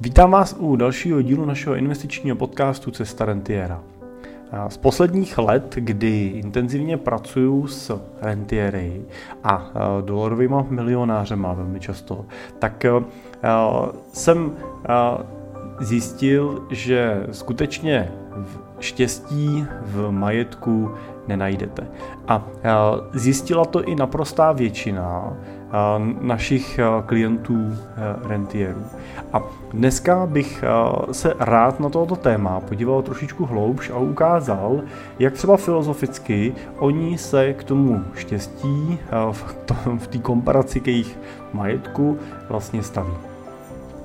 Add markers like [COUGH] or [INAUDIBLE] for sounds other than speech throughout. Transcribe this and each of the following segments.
Vítám vás u dalšího dílu našeho investičního podcastu Cesta Rentiera. Z posledních let, kdy intenzivně pracuju s rentiery a dolarovými milionářema velmi často, tak jsem zjistil, že skutečně štěstí v majetku nenajdete. A zjistila to i naprostá většina našich klientů rentierů. A dneska bych se rád na tohoto téma podíval trošičku hloubš a ukázal, jak třeba filozoficky oni se k tomu štěstí v té komparaci k jejich majetku vlastně staví.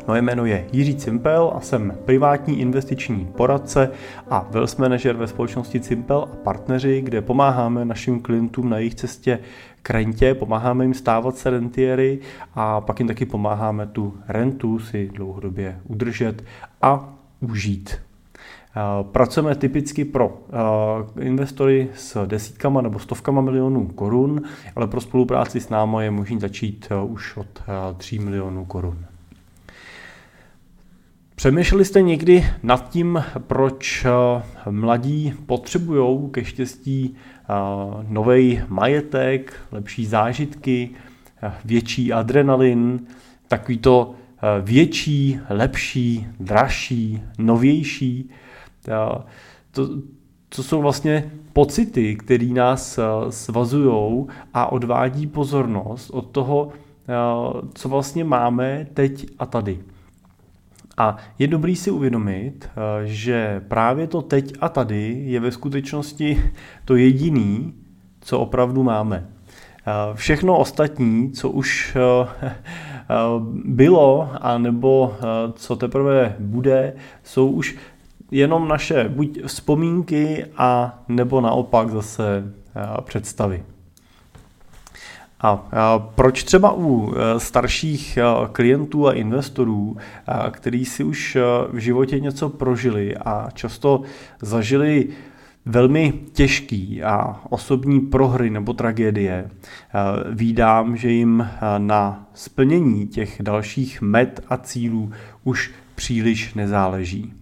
Moje jméno je Jiří Cimpel a jsem privátní investiční poradce a wealth manager ve společnosti Cimpel a partneři, kde pomáháme našim klientům na jejich cestě k rentě, pomáháme jim stávat se rentiery a pak jim taky pomáháme tu rentu si dlouhodobě udržet a užít. Pracujeme typicky pro investory s desítkama nebo stovkama milionů korun, ale pro spolupráci s námi je možné začít už od 3 milionů korun. Přemýšleli jste někdy nad tím, proč eh, mladí potřebují ke štěstí eh, nový majetek, lepší zážitky, eh, větší adrenalin, takový to větší, lepší, dražší, novější. To, to jsou vlastně pocity, které nás svazují a odvádí pozornost od toho, co vlastně máme teď a tady. A je dobrý si uvědomit, eh, že právě to teď a tady je ve skutečnosti [LAUGHS] to jediný, co opravdu máme. Eh, všechno ostatní, co už eh, bylo, a nebo co teprve bude, jsou už jenom naše buď vzpomínky a nebo naopak zase představy. A proč třeba u e, starších e, klientů a investorů, e, kteří si už v životě něco prožili a často zažili velmi těžký a osobní prohry nebo tragédie, vídám, že jim na splnění těch dalších met a cílů už příliš nezáleží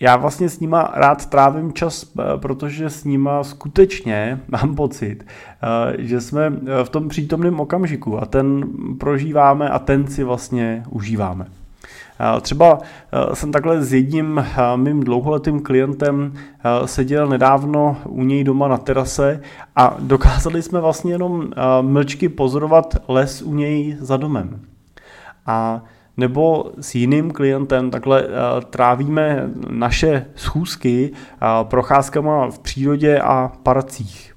já vlastně s nima rád trávím čas, eh, protože s nima skutečně [LAUGHS] mám pocit, eh, že jsme eh, v tom přítomném okamžiku a ten prožíváme a ten si vlastně užíváme. Třeba jsem takhle s jedním mým dlouholetým klientem seděl nedávno u něj doma na terase a dokázali jsme vlastně jenom mlčky pozorovat les u něj za domem. A nebo s jiným klientem takhle uh, trávíme naše schůzky uh, procházkama v přírodě a parcích.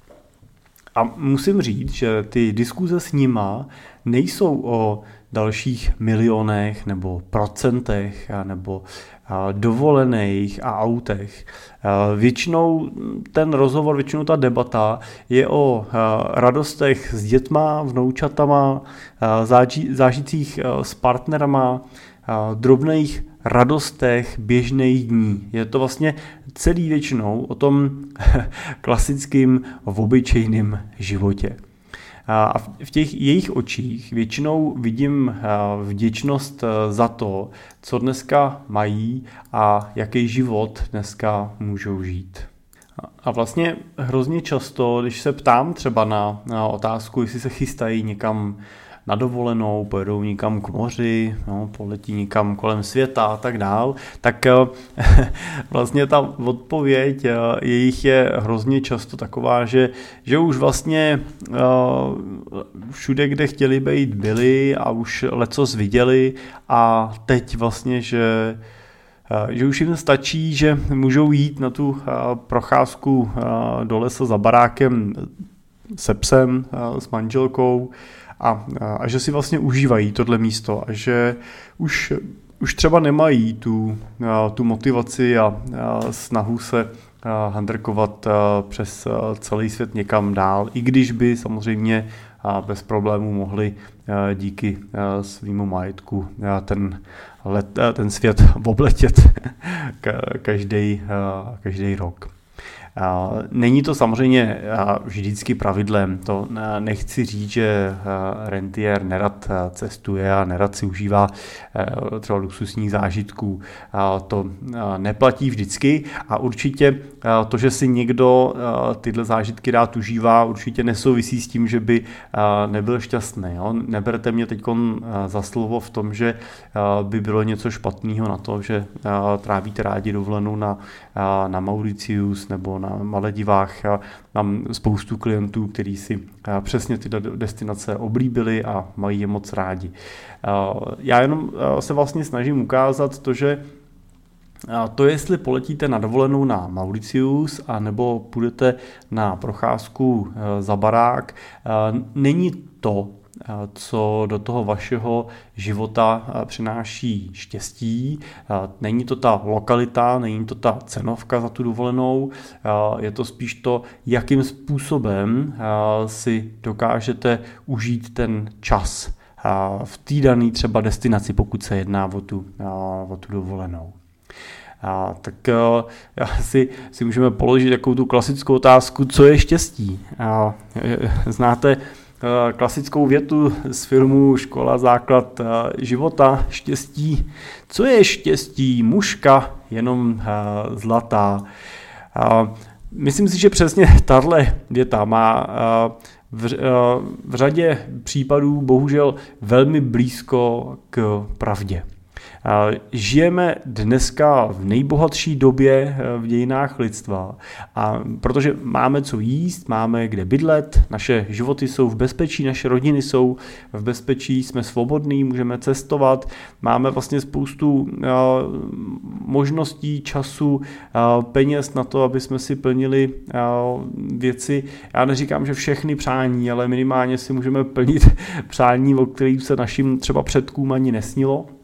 A musím říct, že ty diskuze s nima nejsou o dalších milionech nebo procentech nebo dovolených a autech. Většinou ten rozhovor, většinou ta debata je o radostech s dětma, vnoučatama, zážitcích s partnerama, drobných radostech běžných dní. Je to vlastně celý většinou o tom [LAUGHS] klasickém, obyčejném životě. A v těch jejich očích většinou vidím vděčnost za to, co dneska mají a jaký život dneska můžou žít. A vlastně hrozně často, když se ptám třeba na, na otázku, jestli se chystají někam na dovolenou, pojedou někam k moři, no, poletí někam kolem světa a tak dál, tak eh, [LAUGHS] vlastně ta odpověď eh, jejich je hrozně často taková, že, že už vlastně eh, všude, kde chtěli být, byli a už lecos viděli a teď vlastně, že že už jim stačí, že můžou jít na tu procházku do lesa za barákem se psem, s manželkou a, a že si vlastně užívají tohle místo a že už, už třeba nemají tu, tu motivaci a, snahu se handrkovat přes celý svět někam dál, i když by samozřejmě bez problémů mohli díky svýmu majetku ten, let, ten svět [LAUGHS] obletět každý rok. Není to samozřejmě vždycky pravidlem, to nechci říct, že rentier nerad cestuje a nerad si užívá třeba luxusních zážitků. To neplatí vždycky a určitě to, že si někdo tyhle zážitky rád užívá, určitě nesouvisí s tím, že by nebyl šťastný. Neberte mě teď za slovo v tom, že by bylo něco špatného na to, že trávíte rádi dovolenou na, na Mauritius nebo na Maledivách. Mám spoustu klientů, kteří si přesně tyto destinace oblíbili a mají je moc rádi. Já jenom se vlastně snažím ukázat to, že to, jestli poletíte na dovolenou na Mauritius a nebo půjdete na procházku za barák, není to, co do toho vašeho života přináší štěstí. Není to ta lokalita, není to ta cenovka za tu dovolenou, je to spíš to, jakým způsobem si dokážete užít ten čas v té dané třeba destinaci, pokud se jedná o tu, o tu dovolenou. A, tak a, si, si můžeme položit takovou tu klasickou otázku, co je štěstí. A, znáte Eh, klasickou větu z filmu Škola základ eh, života, štěstí. Co je štěstí? Muška, jenom eh, zlatá. Myslím si, že přesně tahle věta má v, v řadě případů bohužel velmi blízko k pravdě. Žijeme dneska v nejbohatší době eh, v dějinách lidstva, a protože máme co jíst, máme kde bydlet, naše životy jsou v bezpečí, naše rodiny jsou v bezpečí, jsme svobodní, můžeme cestovat, máme vlastně spoustu eh, možností, času, eh, peněz na to, aby jsme si plnili věci. Já neříkám, že všechny přání, ale minimálně si můžeme plnit [LAUGHS] přání, o kterých se našim třeba předkům ani nesnilo.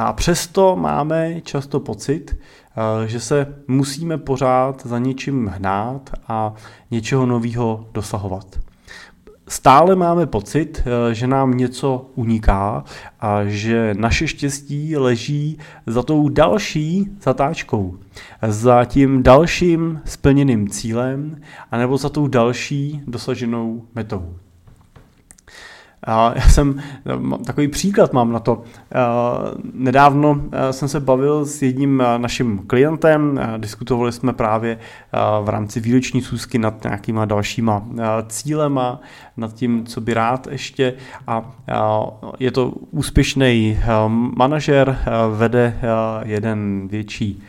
A přesto máme často pocit, eh, že se musíme pořád za něčím hnát a něčeho nového dosahovat. Stále máme pocit, eh, že nám něco uniká a že naše štěstí leží za tou další zatáčkou, za tím dalším splněným cílem, anebo za tou další dosaženou metou. Já jsem, takový příklad mám na to. Nedávno jsem se bavil s jedním naším klientem, diskutovali jsme právě v rámci výroční schůzky nad nějakýma dalšíma cílema, nad tím, co by rád ještě a je to úspěšný manažer, vede jeden větší,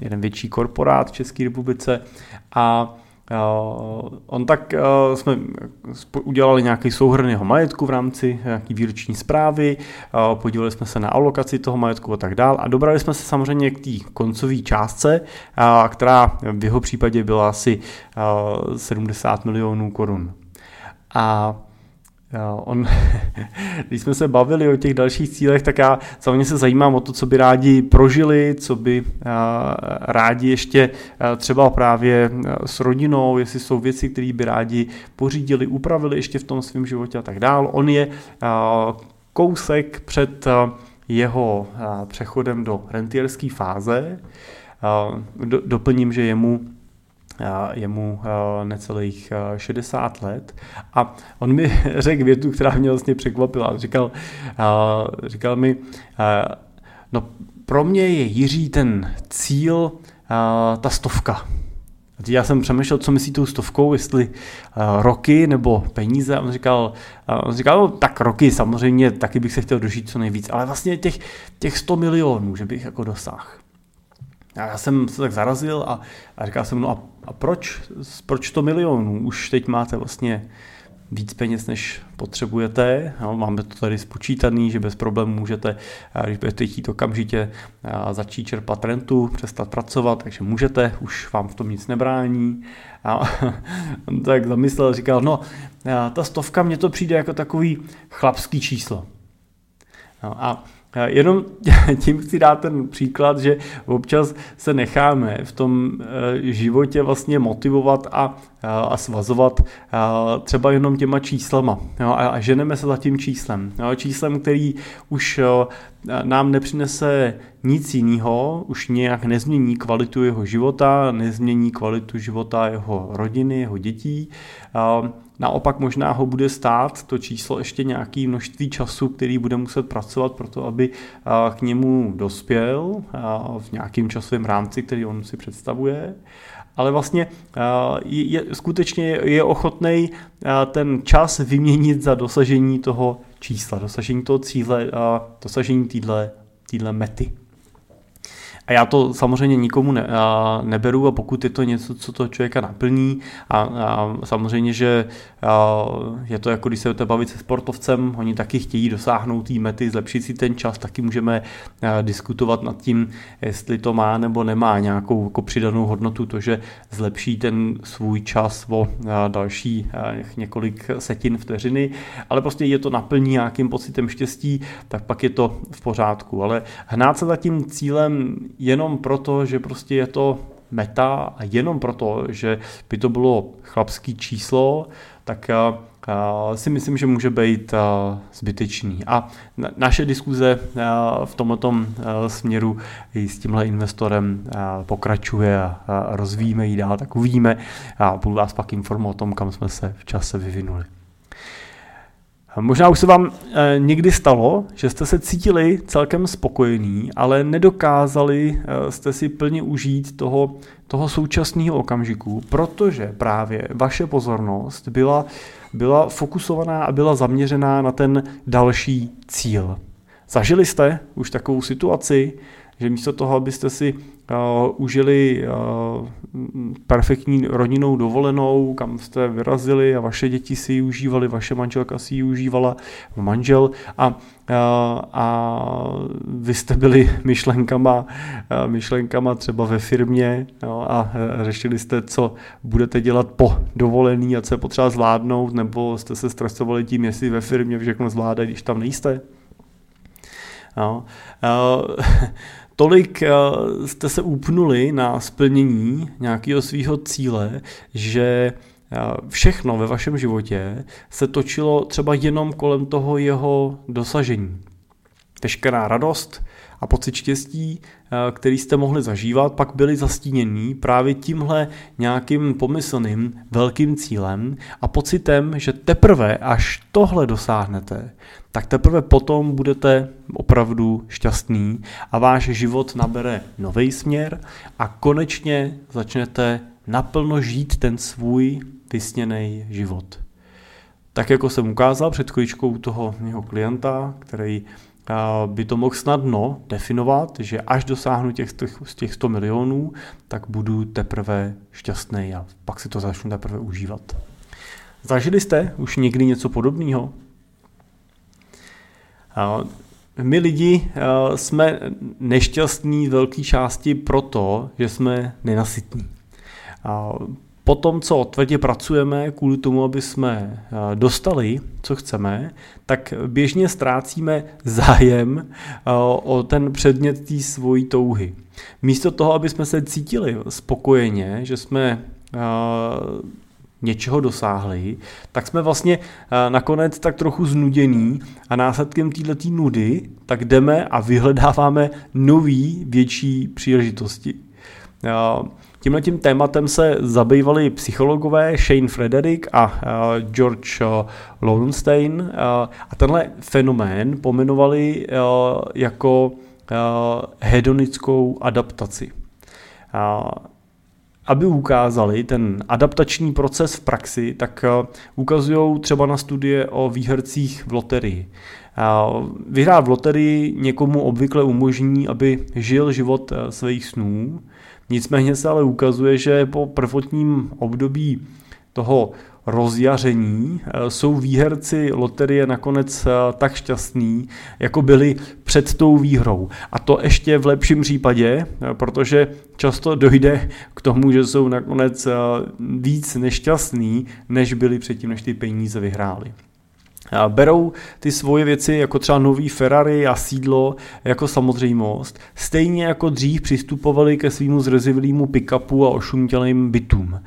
jeden větší korporát v České republice a on tak uh, jsme udělali nějaký souhrn jeho majetku v rámci nějaký výroční zprávy, uh, podívali jsme se na alokaci toho majetku a tak dál a dobrali jsme se samozřejmě k té koncové částce, která v jeho případě byla asi 70 milionů korun. A On, [LAUGHS] když jsme se bavili o těch dalších cílech, tak já samozřejmě se zajímám o to, co by rádi prožili, co by rádi ještě třeba právě s rodinou, jestli jsou věci, které by rádi pořídili, upravili ještě v tom svém životě a tak dál. On je kousek před jeho přechodem do rentierské fáze. Doplním, že jemu je mu necelých 60 let a on mi [LAUGHS] řekl větu, která mě vlastně překvapila. Říkal, říkal mi, no pro mě je Jiří ten cíl ta stovka. Já jsem přemýšlel, co myslí tou stovkou, jestli roky nebo peníze. On říkal, on říkal, no, tak roky samozřejmě, taky bych se chtěl dožít co nejvíc, ale vlastně těch, těch 100 milionů, že bych jako dosáhl. A já jsem se tak zarazil a, a říkal jsem, no a, a proč, proč to milionů? Už teď máte vlastně víc peněz, než potřebujete. No, máme to tady spočítaný, že bez problémů můžete, když budete chtít okamžitě začít čerpat rentu, přestat pracovat, takže můžete, už vám v tom nic nebrání. A [LAUGHS] tak zamyslel, říkal, no ta stovka mně to přijde jako takový chlapský číslo. No a Jenom [LAUGHS] tím chci dát ten příklad, že občas se necháme v tom eh, životě vlastně motivovat a, a svazovat třeba jenom těma číslama. Jo, a ženeme se za tím číslem. Jo, číslem, který už nám nepřinese nic jiného, už nějak nezmění kvalitu jeho života, nezmění kvalitu života jeho rodiny, jeho dětí. Naopak možná ho bude stát to číslo ještě nějaký množství času, který bude muset pracovat pro to, aby k němu dospěl v nějakém časovém rámci, který on si představuje ale vlastně je, je, skutečně je ochotný ten čas vyměnit za dosažení toho čísla, dosažení toho cíle dosažení téhle mety. A já to samozřejmě nikomu ne, a neberu a pokud je to něco, co to člověka naplní a, a samozřejmě, že a je to jako když se bavit se sportovcem, oni taky chtějí dosáhnout té mety, zlepšit si ten čas, taky můžeme diskutovat nad tím, jestli to má nebo nemá nějakou jako přidanou hodnotu, to, že zlepší ten svůj čas o další několik setin vteřiny, ale prostě je to naplní nějakým pocitem štěstí, tak pak je to v pořádku. Ale hnát se za tím cílem jenom proto, že prostě je to meta a jenom proto, že by to bylo chlapský číslo, tak si myslím, že může být zbytečný. A naše diskuze v tomto směru i s tímhle investorem pokračuje a rozvíjíme ji dál, tak uvidíme a budu vás pak informovat o tom, kam jsme se v čase vyvinuli. Možná už se vám e, někdy stalo, že jste se cítili celkem spokojení, ale nedokázali e, jste si plně užít toho, toho současného okamžiku, protože právě vaše pozornost byla, byla fokusovaná a byla zaměřená na ten další cíl. Zažili jste už takovou situaci, že místo toho, abyste si uh, užili uh, perfektní rodinnou dovolenou, kam jste vyrazili a vaše děti si ji užívali, vaše manželka si ji užívala, manžel a, uh, a vy jste byli myšlenkama, uh, myšlenkama třeba ve firmě jo, a řešili jste, co budete dělat po dovolený a co je potřeba zvládnout, nebo jste se stresovali tím, jestli ve firmě všechno zvládají, když tam nejste. No. Tolik eh, jste se upnuli na splnění nějakého svého cíle, že eh, všechno ve vašem životě se točilo třeba jenom kolem toho jeho dosažení. Veškerá radost a pocit štěstí, který jste mohli zažívat, pak byly zastíněný právě tímhle nějakým pomyslným velkým cílem a pocitem, že teprve až tohle dosáhnete, tak teprve potom budete opravdu šťastný a váš život nabere nový směr a konečně začnete naplno žít ten svůj vysněný život. Tak jako jsem ukázal před chvíličkou toho mého klienta, který by to mohl snadno definovat, že až dosáhnu těch, z těch 100 milionů, tak budu teprve šťastný a pak si to začnu teprve užívat. Zažili jste už někdy něco podobného? My lidi jsme nešťastní z velké části proto, že jsme nenasytní. Po tom, co tvrdě pracujeme kvůli tomu, aby jsme dostali, co chceme, tak běžně ztrácíme zájem o ten předmět té svojí touhy. Místo toho, aby jsme se cítili spokojeně, že jsme něčeho tak jsme vlastně eh, nakonec tak trochu znudění a následkem této nudy tak jdeme a vyhledáváme nový větší příležitosti. Eh, tímhle tím tématem se zabývali psychologové Shane Frederick a eh, George Lowenstein a tenhle fenomén pomenovali jako hedonickou adaptaci aby ukázali ten adaptační proces v praxi, tak eh, ukazují třeba na studie o výhercích v loterii. Vyhrát v loterii někomu obvykle umožní, aby žil život eh, svých snů, nicméně se ale ukazuje, že po prvotním období toho rozjaření eh, jsou výherci loterie nakonec eh, tak šťastní, jako byli před tou výhrou. A to ještě v lepším případě, eh, protože často dojde k tomu, že jsou nakonec víc nešťastní, než byli předtím, než ty peníze vyhráli. Berou ty svoje věci, jako třeba nový Ferrari a sídlo, jako samozřejmost, stejně jako dřív přistupovali ke svýmu zrezivělému pick-upu a ošuntělým bytům.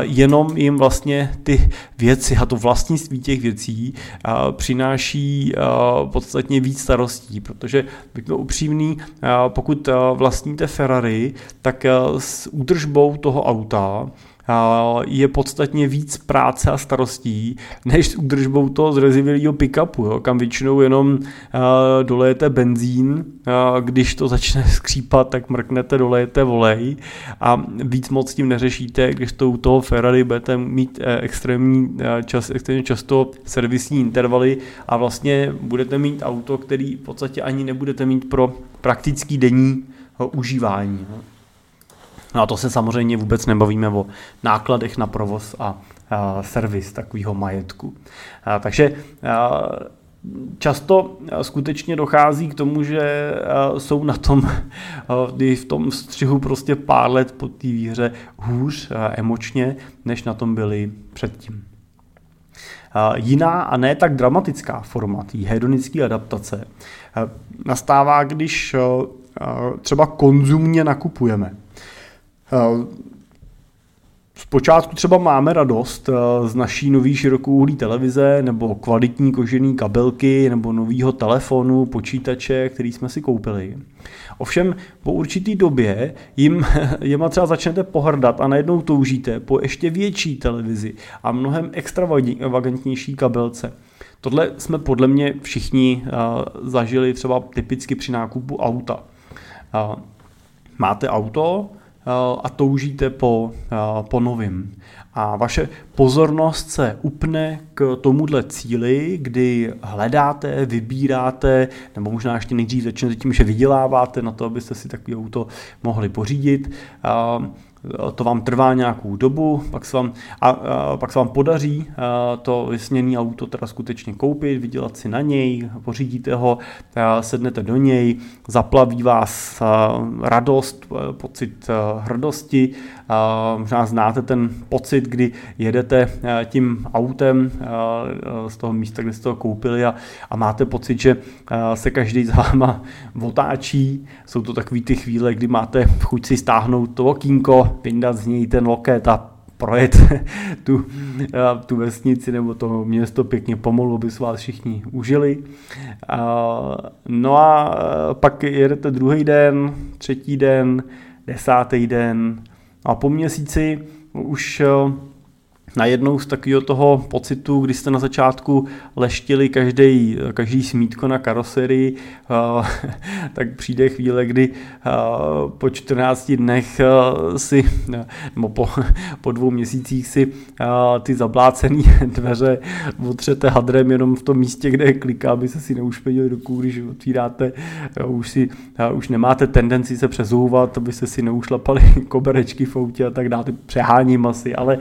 Jenom jim vlastně ty věci a to vlastnictví těch věcí přináší podstatně víc starostí, protože buďme upřímný, pokud vlastníte Ferrari, tak s údržbou toho auta je podstatně víc práce a starostí, než s údržbou toho zrezivělého pick-upu, jo, kam většinou jenom uh, dolejete benzín, uh, když to začne [LAUGHS] skřípat, tak mrknete, dolejete volej a víc moc tím neřešíte, když to u toho Ferrari budete mít extrémní čas, extrémně často servisní intervaly a vlastně budete mít auto, který v podstatě ani nebudete mít pro praktický denní užívání. No. No a to se samozřejmě vůbec nebavíme o nákladech na provoz a, servis takového majetku. Takže často skutečně dochází k tomu, že jsou na tom, [LAUGHS] v tom střihu prostě pár let po té výhře hůř emočně, než na tom byli předtím. Jiná a ne tak dramatická forma té hedonické adaptace nastává, když třeba konzumně nakupujeme. Zpočátku třeba máme radost eh, z naší nový širokouhlý televize nebo kvalitní kožený kabelky nebo nového telefonu, počítače, který jsme si koupili. Ovšem po určitý době jim, [LAUGHS] jima třeba začnete pohrdat a najednou toužíte po ještě větší televizi a mnohem extravagantnější kabelce. Tohle jsme podle mě všichni uh, zažili třeba typicky při nákupu auta. Máte auto, a toužíte po, po novým. A vaše pozornost se upne k tomuhle cíli, kdy hledáte, vybíráte, nebo možná ještě nejdřív začnete tím, že vyděláváte na to, abyste si takový auto mohli pořídit to vám trvá nějakou dobu, pak se vám, a, a, pak se vám podaří a, to vysněné auto teda skutečně koupit, vydělat si na něj, pořídíte ho, a, sednete do něj, zaplaví vás a, radost, a, pocit a, hrdosti, a, možná znáte ten pocit, kdy jedete a, tím autem a, a, z toho místa, kde jste ho koupili a, a máte pocit, že a, se každý z váma otáčí, jsou to takové ty chvíle, kdy máte chuť si stáhnout to okýnko, vyndat z něj ten loket a projet [LAUGHS] tu, tu vesnici nebo to město pěkně pomalu, aby se vás všichni užili. No a pak jedete druhý den, třetí den, desátý den a po měsíci už najednou z takového toho pocitu, kdy jste na začátku leštili každý, každý smítko na karoserii, [LAUGHS] tak přijde chvíle, kdy po 14 dnech si, nebo po, po dvou měsících si ty zablácené [LAUGHS] dveře otřete hadrem jenom v tom místě, kde kliká, aby se si neušpěnili ruku, když otvíráte, už, si, už nemáte tendenci se přezouvat, aby se si neušlapali [LAUGHS] koberečky v autě a tak dále, přeháním asi, ale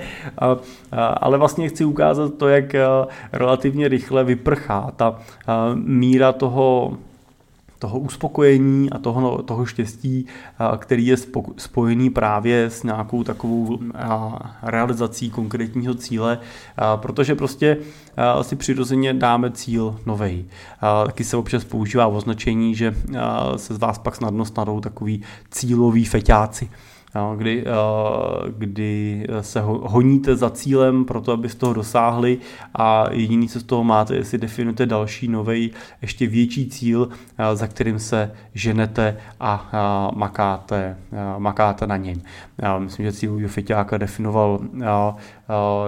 ale vlastně chci ukázat to, jak relativně rychle vyprchá ta míra toho toho uspokojení a toho, toho štěstí, který je spojený právě s nějakou takovou realizací konkrétního cíle, protože prostě si přirozeně dáme cíl novej. Taky se občas používá označení, že se z vás pak snadno snadou takový cílový feťáci kdy, kdy se honíte za cílem pro to, abyste toho dosáhli a jediný, co z toho máte, je si definujete další nový, ještě větší cíl, za kterým se ženete a makáte, makáte na něm. Já myslím, že cílový fiťáka definoval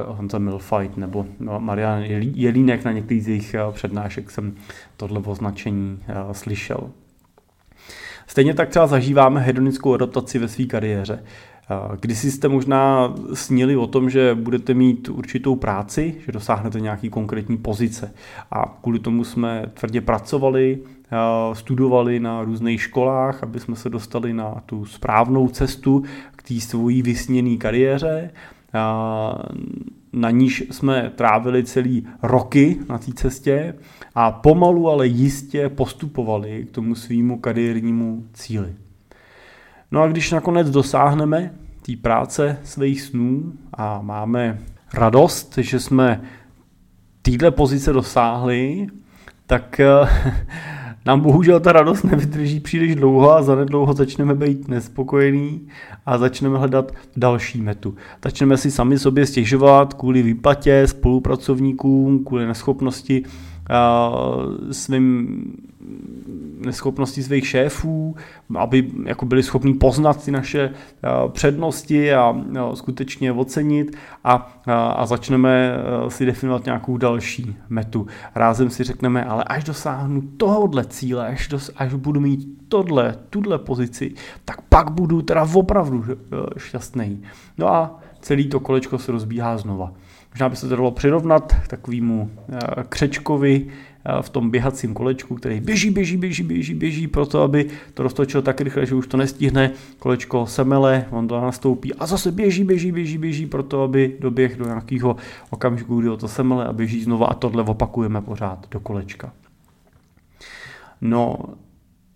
Honza Milfight nebo no, Marian Jelínek na některých z jejich přednášek jsem tohle označení slyšel. Stejně tak třeba zažíváme hedonickou adaptaci ve své kariéře. Když jste možná snili o tom, že budete mít určitou práci, že dosáhnete nějaký konkrétní pozice. A kvůli tomu jsme tvrdě pracovali, studovali na různých školách, aby jsme se dostali na tu správnou cestu k té svojí vysněné kariéře. Na níž jsme trávili celý roky na té cestě a pomalu, ale jistě postupovali k tomu svýmu kariérnímu cíli. No a když nakonec dosáhneme té práce svých snů a máme radost, že jsme téhle pozice dosáhli, tak eh, [LAUGHS] nám bohužel ta radost nevydrží příliš dlouho a zanedlouho začneme být nespokojení a začneme hledat další metu. Začneme si sami sobě stěžovat kvůli výplatě spolupracovníkům, kvůli neschopnosti svým neschopnosti svých šéfů, aby jako byli schopni poznat ty naše přednosti a skutečně ocenit a, a začneme si definovat nějakou další metu. Rázem si řekneme, ale až dosáhnu tohohle cíle, až, dos, až budu mít tohle, tuhle pozici, tak pak budu teda opravdu šťastný. No a celý to kolečko se rozbíhá znova. Možná by se to dalo přirovnat k takovému eh, křečkovi eh, v tom běhacím kolečku, který běží, běží, běží, běží, běží, proto aby to roztočilo tak rychle, že už to nestihne, kolečko semele, on to nastoupí a zase běží, běží, běží, běží, proto aby doběh do nějakého okamžiku, kdy to semele a běží znova a tohle opakujeme pořád do kolečka. No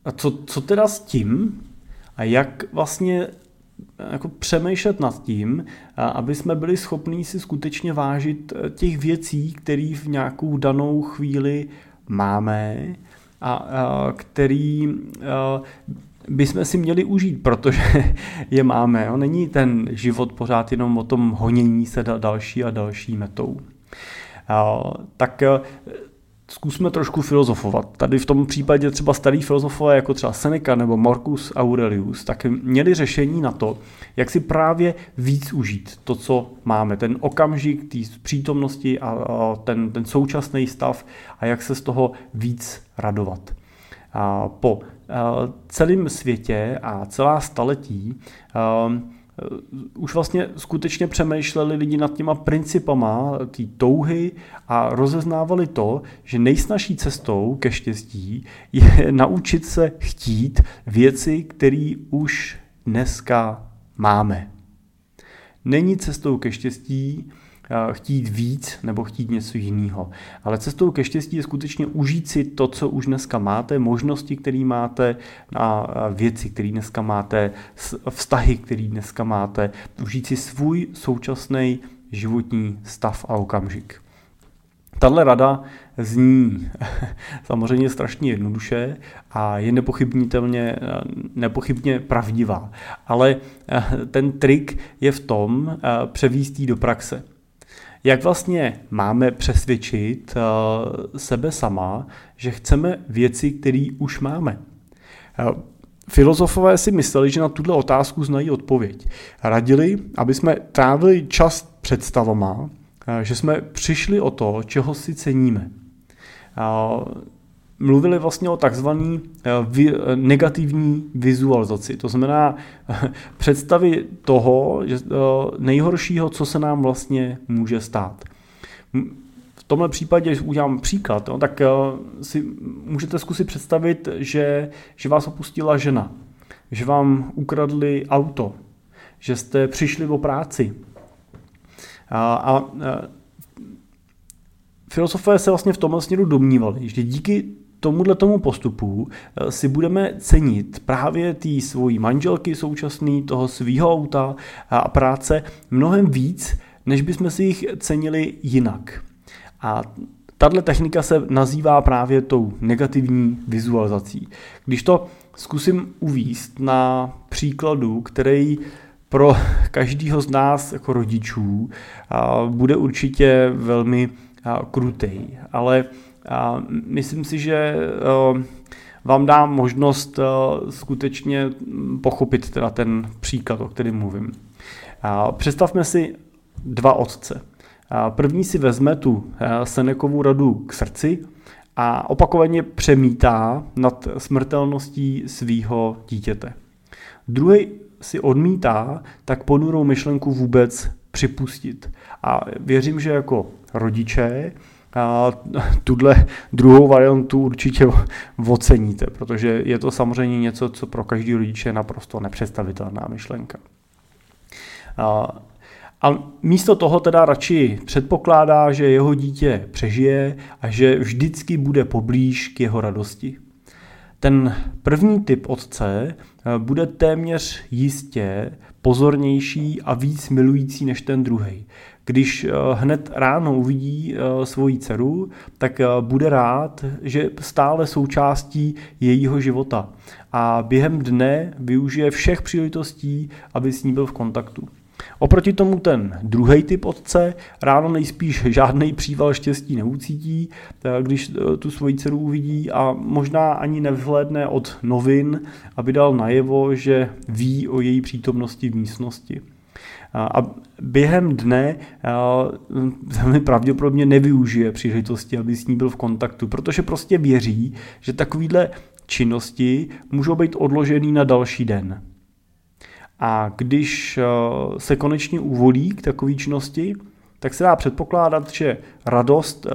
a co, co teda s tím? A jak vlastně jako přemýšlet nad tím, aby jsme byli schopní si skutečně vážit eh, těch věcí, které v nějakou danou chvíli máme a, který a, bychom si měli užít, protože [LAUGHS] je máme. Není ten život pořád jenom o tom honění se další a další metou. Tak zkusme trošku filozofovat. Tady v tom případě třeba starý filozofové jako třeba Seneca nebo Marcus Aurelius, tak měli řešení na to, jak si právě víc užít to, co máme, ten okamžik té přítomnosti a ten, ten současný stav a jak se z toho víc radovat. Po celém světě a celá staletí už vlastně skutečně přemýšleli lidi nad těma principama té touhy a rozeznávali to, že nejsnažší cestou ke štěstí je [LAUGHS] naučit se chtít věci, které už dneska máme. Není cestou ke štěstí chtít víc nebo chtít něco jiného. Ale cestou ke štěstí je skutečně užít si to, co už dneska máte, možnosti, které máte a věci, které dneska máte, vztahy, které dneska máte, užít si svůj současný životní stav a okamžik. Tahle rada zní [LAUGHS] samozřejmě strašně jednoduše a je nepochybnitelně, nepochybně pravdivá, ale ten trik je v tom převíst do praxe jak vlastně máme přesvědčit uh, sebe sama, že chceme věci, které už máme. Uh, filozofové si mysleli, že na tuto otázku znají odpověď. Radili, aby jsme trávili čas představama, uh, že jsme přišli o to, čeho si ceníme mluvili vlastně o takzvaný eh, negativní vizualizaci. To znamená [LAUGHS] představy toho že, eh, nejhoršího, co se nám vlastně může stát. V tomhle případě, když udělám příklad, no, tak eh, si můžete zkusit představit, že, že vás opustila žena, že vám ukradli auto, že jste přišli o práci. A, a, filosofové se vlastně v tomhle směru domnívali, že díky tomuhle tomu postupu eh, si budeme cenit právě té svojí manželky současný, toho svého auta a práce mnohem víc, než bychom si jich cenili jinak. A tahle technika se nazývá právě tou negativní vizualizací. Když to zkusím uvíst na příkladu, který pro každého z nás jako rodičů bude určitě velmi krutý, ale a myslím si, že eh, vám dá možnost eh, skutečně pochopit teda ten příklad, o kterém mluvím. Představme si dva otce. První si vezme tu eh, Senekovou radu k srdci a opakovaně přemítá nad smrtelností svého dítěte. Druhý si odmítá tak ponurou myšlenku vůbec připustit. A věřím, že jako rodiče tuhle druhou variantu určitě oceníte, protože je to samozřejmě něco, co pro každý rodiče je naprosto nepředstavitelná myšlenka. A, místo toho teda radši předpokládá, že jeho dítě přežije a že vždycky bude poblíž k jeho radosti. Ten první typ otce bude téměř jistě pozornější a víc milující než ten druhý. Když hned ráno uvidí svoji dceru, tak bude rád, že stále součástí jejího života a během dne využije všech příležitostí, aby s ní byl v kontaktu. Oproti tomu ten druhý typ otce ráno nejspíš žádný příval štěstí neucítí, když eh, tu svoji dceru uvidí a možná ani nevhlédne od novin, aby dal najevo, že ví o její přítomnosti v místnosti. A během dne velmi pravděpodobně nevyužije příležitosti, aby s ní byl v kontaktu, protože prostě věří, že takovýhle činnosti můžou být odložený na další den. A když se konečně uvolí k takové činnosti, tak se dá předpokládat, že radost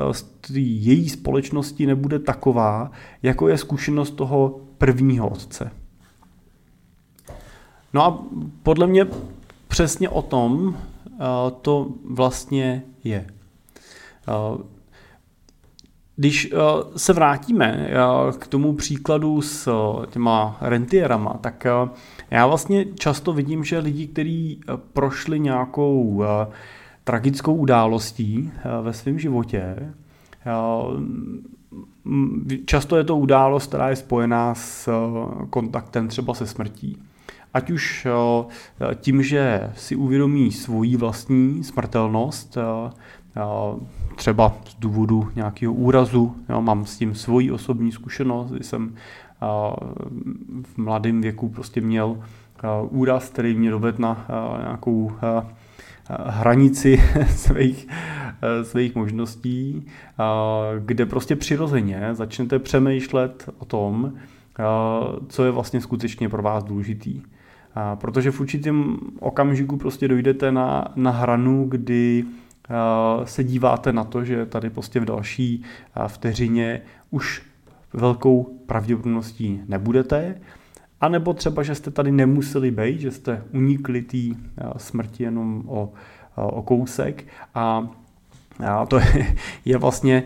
z její společnosti nebude taková, jako je zkušenost toho prvního otce. No a podle mě přesně o tom eh, to vlastně je. Když se vrátíme k tomu příkladu s těma rentierama, tak já vlastně často vidím, že lidi, kteří eh, prošli nějakou eh, tragickou událostí eh, ve svém životě, často je to událost, která je spojená s kontaktem třeba se smrtí. Ať už tím, že si uvědomí svoji vlastní smrtelnost, třeba z důvodu nějakého úrazu, mám s tím svoji osobní zkušenost, kdy jsem v mladém věku prostě měl úraz, který mě dovedl na nějakou hranici [LAUGHS] svých, svých možností, kde prostě přirozeně začnete přemýšlet o tom, co je vlastně skutečně pro vás důležitý. Protože v určitém okamžiku prostě dojdete na, na hranu, kdy se díváte na to, že tady prostě v další vteřině už velkou pravděpodobností nebudete, a nebo třeba, že jste tady nemuseli být, že jste unikli té smrti jenom o, o kousek. A a to je, je vlastně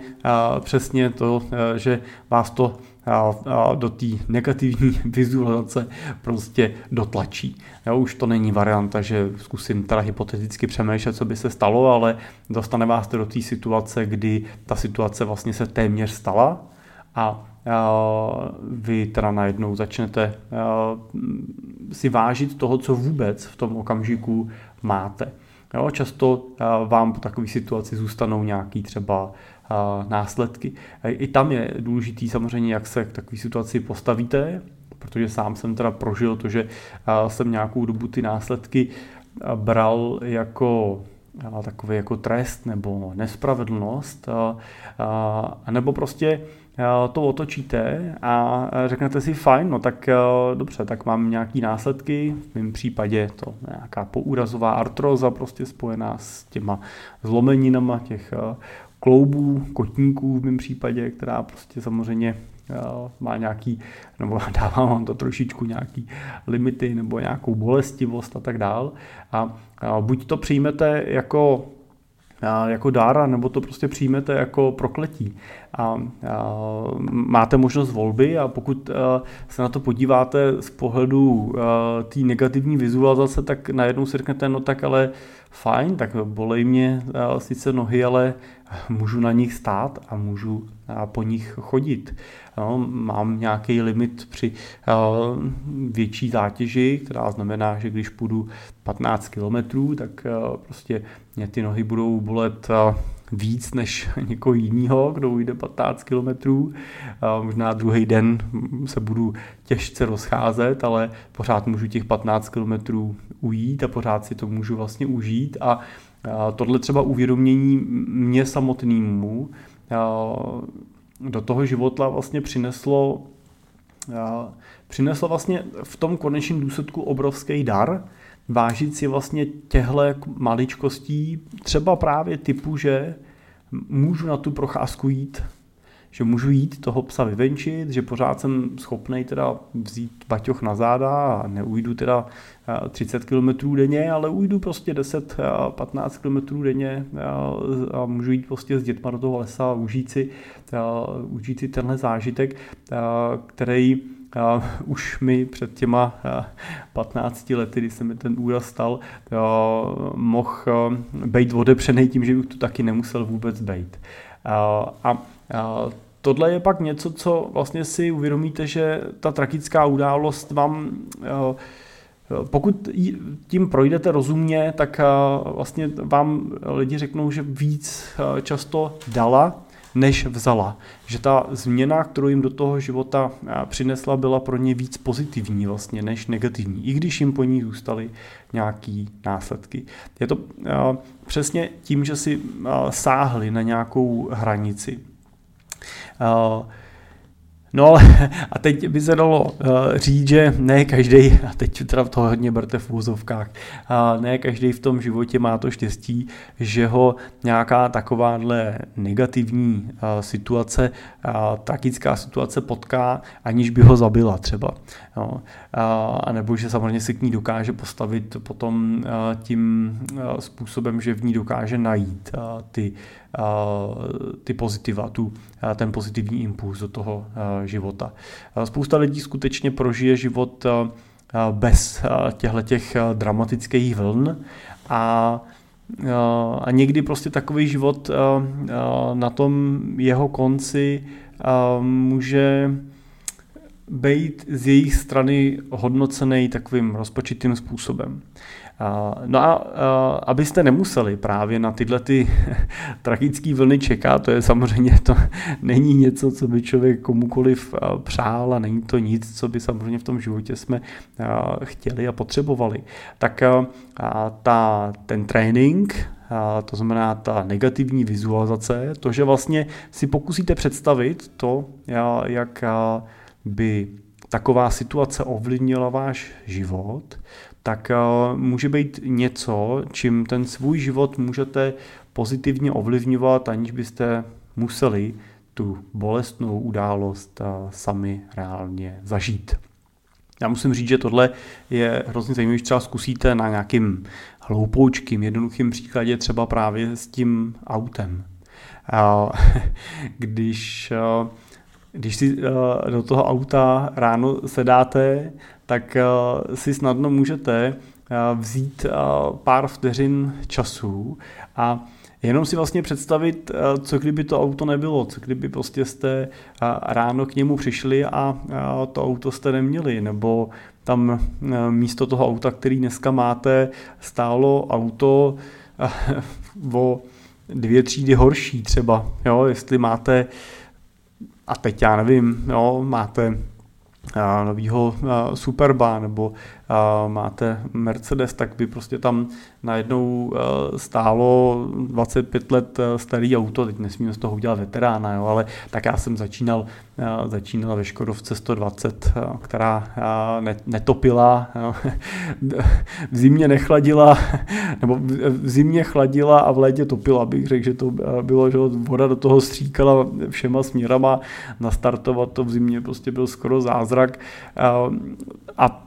přesně to, že vás to a, a, do té negativní [LAUGHS] vizualizace prostě dotlačí. Jo, už to není varianta, že zkusím teda hypoteticky přemýšlet, co by se stalo, ale dostane vás to do té situace, kdy ta situace vlastně se téměř stala a vy teda najednou začnete si vážit toho, co vůbec v tom okamžiku máte. Jo, často vám po takové situaci zůstanou nějaký třeba následky. I tam je důležitý samozřejmě, jak se k takové situaci postavíte, protože sám jsem teda prožil to, že jsem nějakou dobu ty následky bral jako takový jako trest nebo nespravedlnost, nebo prostě to otočíte a řeknete si fajn, no tak dobře, tak mám nějaký následky, v mém případě to nějaká poúrazová artroza prostě spojená s těma zlomeninama těch kloubů, kotníků v mém případě, která prostě samozřejmě má nějaký, nebo [LAUGHS] dává vám to trošičku nějaký limity nebo nějakou bolestivost a tak dál. A buď to přijmete jako jako dára, nebo to prostě přijmete jako prokletí. A, a máte možnost volby a pokud a, se na to podíváte z pohledu té negativní vizualizace, tak najednou si řeknete, no tak ale fajn, tak bolej mě a, sice nohy, ale můžu na nich stát a můžu a, po nich chodit. No, mám nějaký limit při uh, větší zátěži, která znamená, že když půjdu 15 km, tak prostě mě ty nohy budou bolet víc než [LAUGHS] někoho jiného, kdo ujde 15 kilometrů. Možná druhý den se budu těžce rozcházet, ale pořád můžu těch 15 kilometrů ujít a pořád si to můžu vlastně užít a tohle třeba uvědomění mě samotnému do toho života vlastně přineslo, přineslo vlastně v tom konečném důsledku obrovský dar, vážit si vlastně těhle maličkostí, třeba právě typu, že můžu na tu procházku jít, že můžu jít toho psa vyvenčit, že pořád jsem schopný teda vzít baťoch na záda a neujdu teda 30 km denně, ale ujdu prostě 10-15 km denně a můžu jít prostě s dětma do toho lesa a užít si, užít si tenhle zážitek, který uh, už mi před těma uh, 15 lety, kdy se mi ten úraz stal, uh, mohl uh, být odepřený tím, že bych tu taky nemusel vůbec být. Uh, a uh, tohle je pak něco, co vlastně si uvědomíte, že ta tragická událost vám pokud tím projdete rozumně, tak vlastně vám lidi řeknou, že víc často dala, než vzala. Že ta změna, kterou jim do toho života přinesla, byla pro ně víc pozitivní vlastně, než negativní, i když jim po ní zůstaly nějaký následky. Je to přesně tím, že si sáhli na nějakou hranici. No ale [LAUGHS] a teď by se dalo uh, říct, že ne každý, a teď teda to hodně berte v úzovkách, uh, ne každý v tom životě má to štěstí, že ho nějaká takováhle negativní uh, situace, uh, tragická situace potká, aniž by ho zabila třeba. No. Uh, a nebo že samozřejmě se k ní dokáže postavit potom uh, tím uh, způsobem, že v ní dokáže najít uh, ty ty pozitiva, tu, ten pozitivní impuls do toho života. Spousta lidí skutečně prožije život bez těchto těch dramatických vln a a někdy prostě takový život na tom jeho konci může být z jejich strany hodnocený takovým rozpočitým způsobem. No a abyste nemuseli právě na tyhle ty [LAUGHS] tragické vlny čekat, to je samozřejmě to [LAUGHS] není něco, co by člověk komukoliv přál a není to nic, co by samozřejmě v tom životě jsme chtěli a potřebovali. Tak ta, ten trénink, to znamená ta negativní vizualizace, to, že vlastně si pokusíte představit to, jak by taková situace ovlivnila váš život, tak eh, může být něco, čím ten svůj život můžete pozitivně ovlivňovat, aniž byste museli tu bolestnou událost eh, sami reálně zažít. Já musím říct, že tohle je hrozně zajímavé, třeba zkusíte na nějakým hloupoučkým, jednoduchým příkladě třeba právě s tím autem. [LAUGHS] Když eh, když si do toho auta ráno sedáte, tak uh, si snadno můžete uh, vzít uh, pár vteřin času a jenom si vlastně představit, co kdyby to auto nebylo, co kdyby prostě jste ráno k němu přišli a to auto jste neměli, nebo tam místo toho auta, který dneska máte, stálo auto o dvě třídy horší třeba, jo, jestli máte a teď já nevím, jo, máte novýho Superba nebo máte Mercedes, tak by prostě tam najednou stálo 25 let starý auto, teď nesmíme z toho udělat veterána, jo, ale tak já jsem začínal, začínal ve Škodovce 120, která netopila, [LAUGHS] v zimě nechladila, [LAUGHS] nebo v zimě chladila a v létě topila, abych řekl, že to bylo, že voda do toho stříkala všema směrama, nastartovat to v zimě prostě byl skoro zázrak. A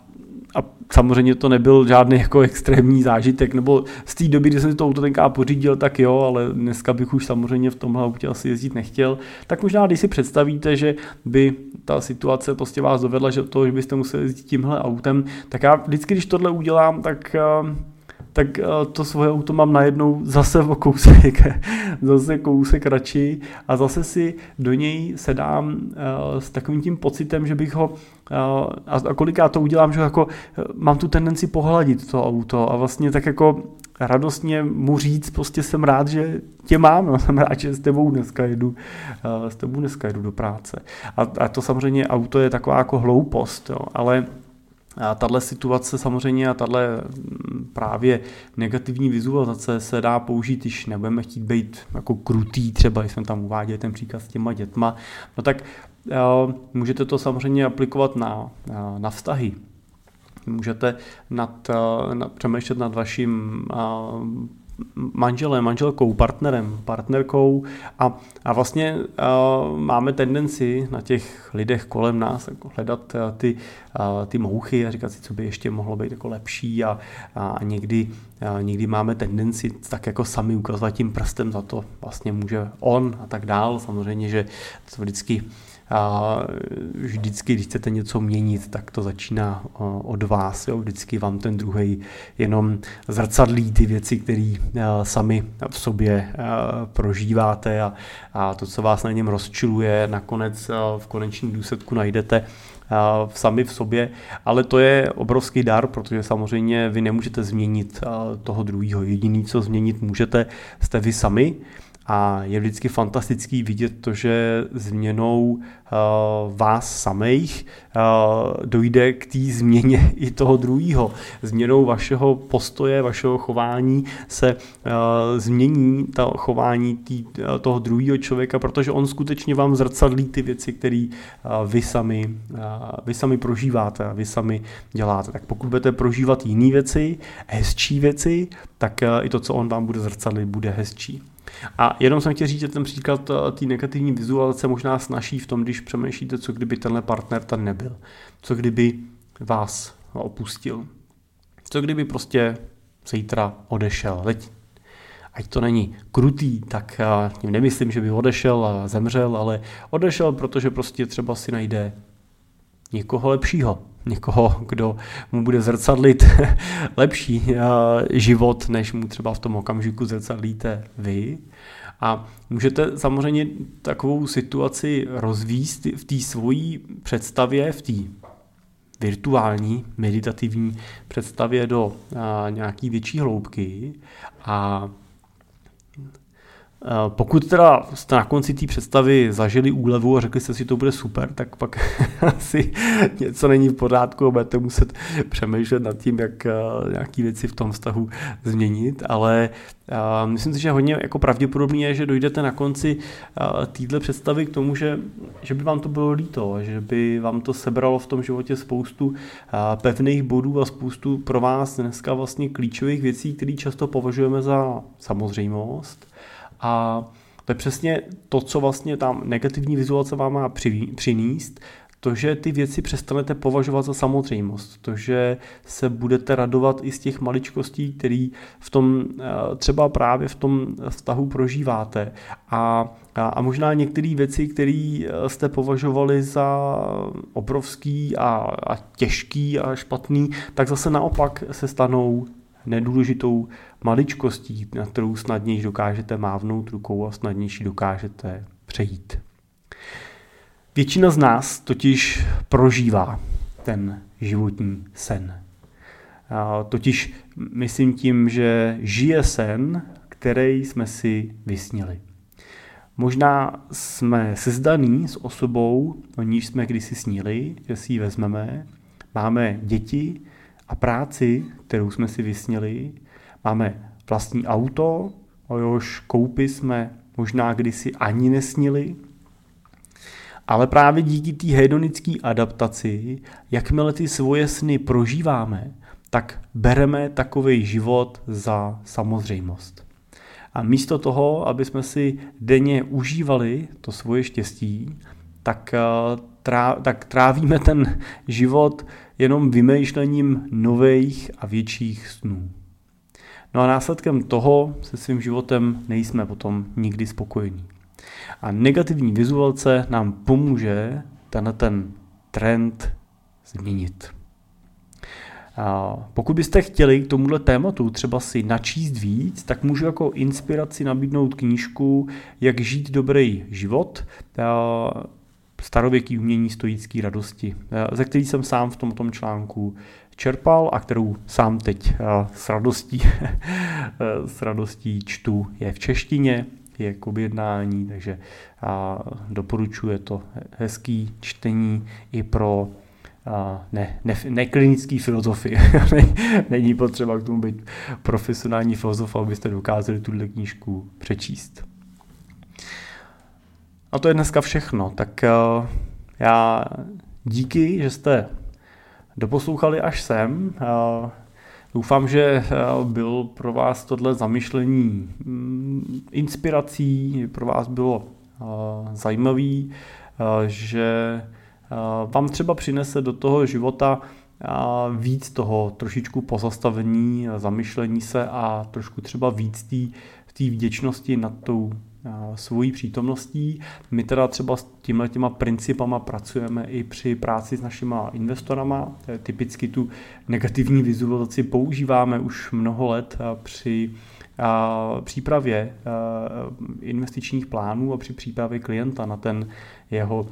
a samozřejmě to nebyl žádný jako extrémní zážitek, nebo z té doby, kdy jsem si to auto tenkrát pořídil, tak jo, ale dneska bych už samozřejmě v tomhle autě asi jezdit nechtěl. Tak možná, když si představíte, že by ta situace prostě vás dovedla, že to, že byste museli jezdit tímhle autem, tak já vždycky, když tohle udělám, tak tak eh, to svoje auto mám najednou zase o kousek, [LAUGHS] zase kousek radši. A zase si do něj sedám eh, s takovým tím pocitem, že bych ho eh, a kolikrát to udělám, že jako mám tu tendenci pohladit to auto. A vlastně tak jako radostně mu říct, prostě jsem rád, že tě mám, no, [LAUGHS] jsem rád, že s tebou dneska jedu, s tebou dneska jedu do práce. A, a to samozřejmě auto je taková jako hloupost, jo, ale a tahle situace samozřejmě a tahle mm, právě negativní vizualizace se dá použít, když nebudeme chtít být jako krutý, třeba když jsme tam uváděli ten příklad s těma dětma, no tak uh, můžete to samozřejmě aplikovat na, uh, na vztahy. Můžete nad, uh, nad, přemýšlet nad vaším manželem, manželkou, partnerem, partnerkou a, a vlastně uh, máme tendenci na těch lidech kolem nás jako hledat uh, ty, uh, ty mouchy a říkat si, co by ještě mohlo být jako lepší a, a někdy, uh, někdy máme tendenci tak jako sami ukazovat tím prstem za to vlastně může on a tak dál. Samozřejmě, že to vždycky a vždycky, když chcete něco měnit, tak to začíná od vás. Jo? Vždycky vám ten druhý jenom zrcadlí ty věci, které sami v sobě prožíváte a, a to, co vás na něm rozčiluje, nakonec v konečném důsledku najdete sami v sobě, ale to je obrovský dar, protože samozřejmě vy nemůžete změnit toho druhého. Jediný, co změnit můžete, jste vy sami a je vždycky fantastický vidět to, že změnou uh, vás samých uh, dojde k té změně [LAUGHS] i toho druhého. Změnou vašeho postoje, vašeho chování se uh, změní to chování tý, toho druhého člověka, protože on skutečně vám zrcadlí ty věci, které vy, sami, vy sami prožíváte a vy sami děláte. Tak pokud budete prožívat jiné věci, hezčí věci, tak i to, co on vám bude zrcadlit, bude hezčí. A jenom jsem chtěl říct, že ten příklad eh, té negativní vizualizace možná snaží v tom, když přemýšlíte, co kdyby tenhle partner tam nebyl. Co kdyby vás opustil. Co kdyby prostě zítra odešel. Teď, ať to není krutý, tak já tím nemyslím, že by odešel a zemřel, ale odešel, protože prostě třeba si najde někoho lepšího, někoho, kdo mu bude zrcadlit [LAUGHS] lepší eh, život, než mu třeba v tom okamžiku zrcadlíte vy. A můžete samozřejmě takovou situaci rozvíst v té svojí představě, v té virtuální meditativní představě do eh, nějaký větší hloubky a pokud teda jste na konci té představy zažili úlevu a řekli jste si, že to bude super, tak pak [LAUGHS] asi něco není v pořádku a budete muset přemýšlet nad tím, jak eh, nějaké věci v tom vztahu změnit, ale uh, myslím si, že hodně jako pravděpodobně je, že dojdete na konci téhle představy k tomu, že, že by vám to bylo líto, že by vám to sebralo v tom životě spoustu pevných bodů a spoustu pro vás dneska vlastně klíčových věcí, které často považujeme za samozřejmost a to je přesně to, co vlastně tam negativní vizualizace vám má přinést, to, že ty věci přestanete považovat za samozřejmost, to, že se budete radovat i z těch maličkostí, který v tom eh, třeba právě v tom vztahu prožíváte. A, a, a možná některé věci, které eh, jste považovali za obrovský a, a těžký a špatný, tak zase naopak se stanou nedůležitou maličkostí, na kterou snadněji dokážete mávnout rukou a snadnější dokážete přejít. Většina z nás totiž prožívá ten životní sen. Totiž myslím tím, že žije sen, který jsme si vysnili. Možná jsme sezdaný s osobou, o níž jsme kdysi snili, že si ji vezmeme, máme děti a práci, kterou jsme si vysnili, Máme vlastní auto, o jehož koupy jsme možná kdysi ani nesnili, ale právě díky té hedonické adaptaci, jakmile ty svoje sny prožíváme, tak bereme takový život za samozřejmost. A místo toho, aby jsme si denně užívali to svoje štěstí, tak, eh, trá, tak trávíme ten život jenom vymýšlením nových a větších snů. No a následkem toho se svým životem nejsme potom nikdy spokojení. A negativní vizualce nám pomůže tenhle ten trend změnit. A pokud byste chtěli k tomuhle tématu třeba si načíst víc, tak můžu jako inspiraci nabídnout knížku Jak žít dobrý život, starověký umění stoické radosti, ze který jsem sám v tomto článku čerpal a kterou sám teď eh, s radostí, [LAUGHS] eh, s radostí čtu, je v češtině, je k objednání, takže doporučuje to hezký čtení i pro ne, ne, neklinický filozofii. [LAUGHS] Není potřeba k tomu být profesionální filozof, abyste dokázali tuhle knížku přečíst. A to je dneska všechno. Tak já díky, že jste doposlouchali až sem. Doufám, že byl pro vás tohle zamyšlení mm, inspirací, pro vás bylo zajímavý, že vám třeba přinese do toho života víc toho trošičku pozastavení, zamyšlení se a trošku třeba víc té vděčnosti nad tou svojí přítomností. My teda třeba s tímhle těma principama pracujeme i při práci s našima investorama. Typicky tu negativní vizualizaci používáme už mnoho let při přípravě investičních plánů a při přípravě klienta na ten jeho,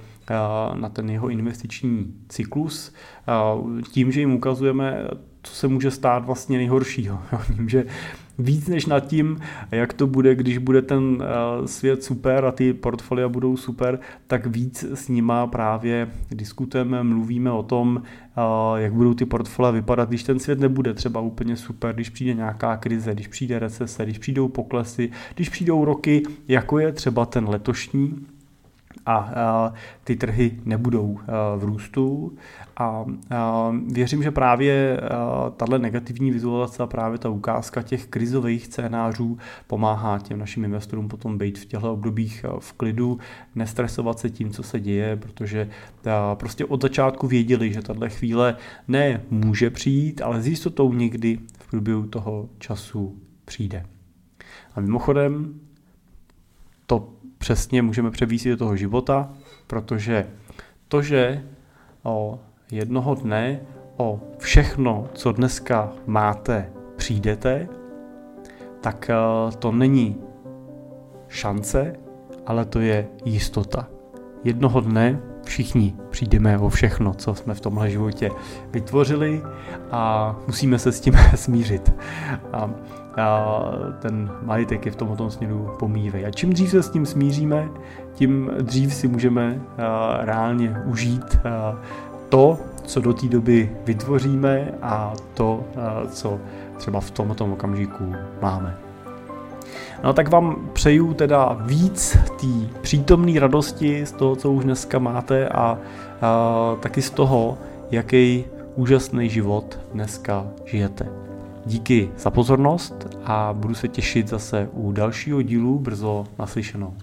na ten jeho investiční cyklus. Tím, že jim ukazujeme, co se může stát vlastně nejhoršího. [LAUGHS] Tím, že víc než nad tím, jak to bude, když bude ten svět super a ty portfolia budou super, tak víc s nima právě diskutujeme, mluvíme o tom, jak budou ty portfolia vypadat, když ten svět nebude třeba úplně super, když přijde nějaká krize, když přijde recese, když přijdou poklesy, když přijdou roky, jako je třeba ten letošní, a ty trhy nebudou v růstu. A věřím, že právě tahle negativní vizualizace a právě ta ukázka těch krizových scénářů pomáhá těm našim investorům potom být v těchto obdobích v klidu, nestresovat se tím, co se děje, protože prostě od začátku věděli, že tahle chvíle ne může přijít, ale s jistotou někdy v průběhu toho času přijde. A mimochodem, přesně můžeme převísit do toho života, protože to, že o jednoho dne o všechno, co dneska máte, přijdete, tak eh, to není šance, ale to je jistota. Jednoho dne všichni přijdeme o všechno, co jsme v tomhle životě vytvořili a musíme se s tím [LAUGHS] smířit. A a ten majetek je v tomto směru pomývej. A čím dřív se s tím smíříme, tím dřív si můžeme reálně užít to, co do té doby vytvoříme a to, co třeba v tomto okamžiku máme. No tak vám přeju teda víc té přítomné radosti z toho, co už dneska máte a, a taky z toho, jaký úžasný život dneska žijete. Díky za pozornost a budu se těšit zase u dalšího dílu brzo naslyšenou.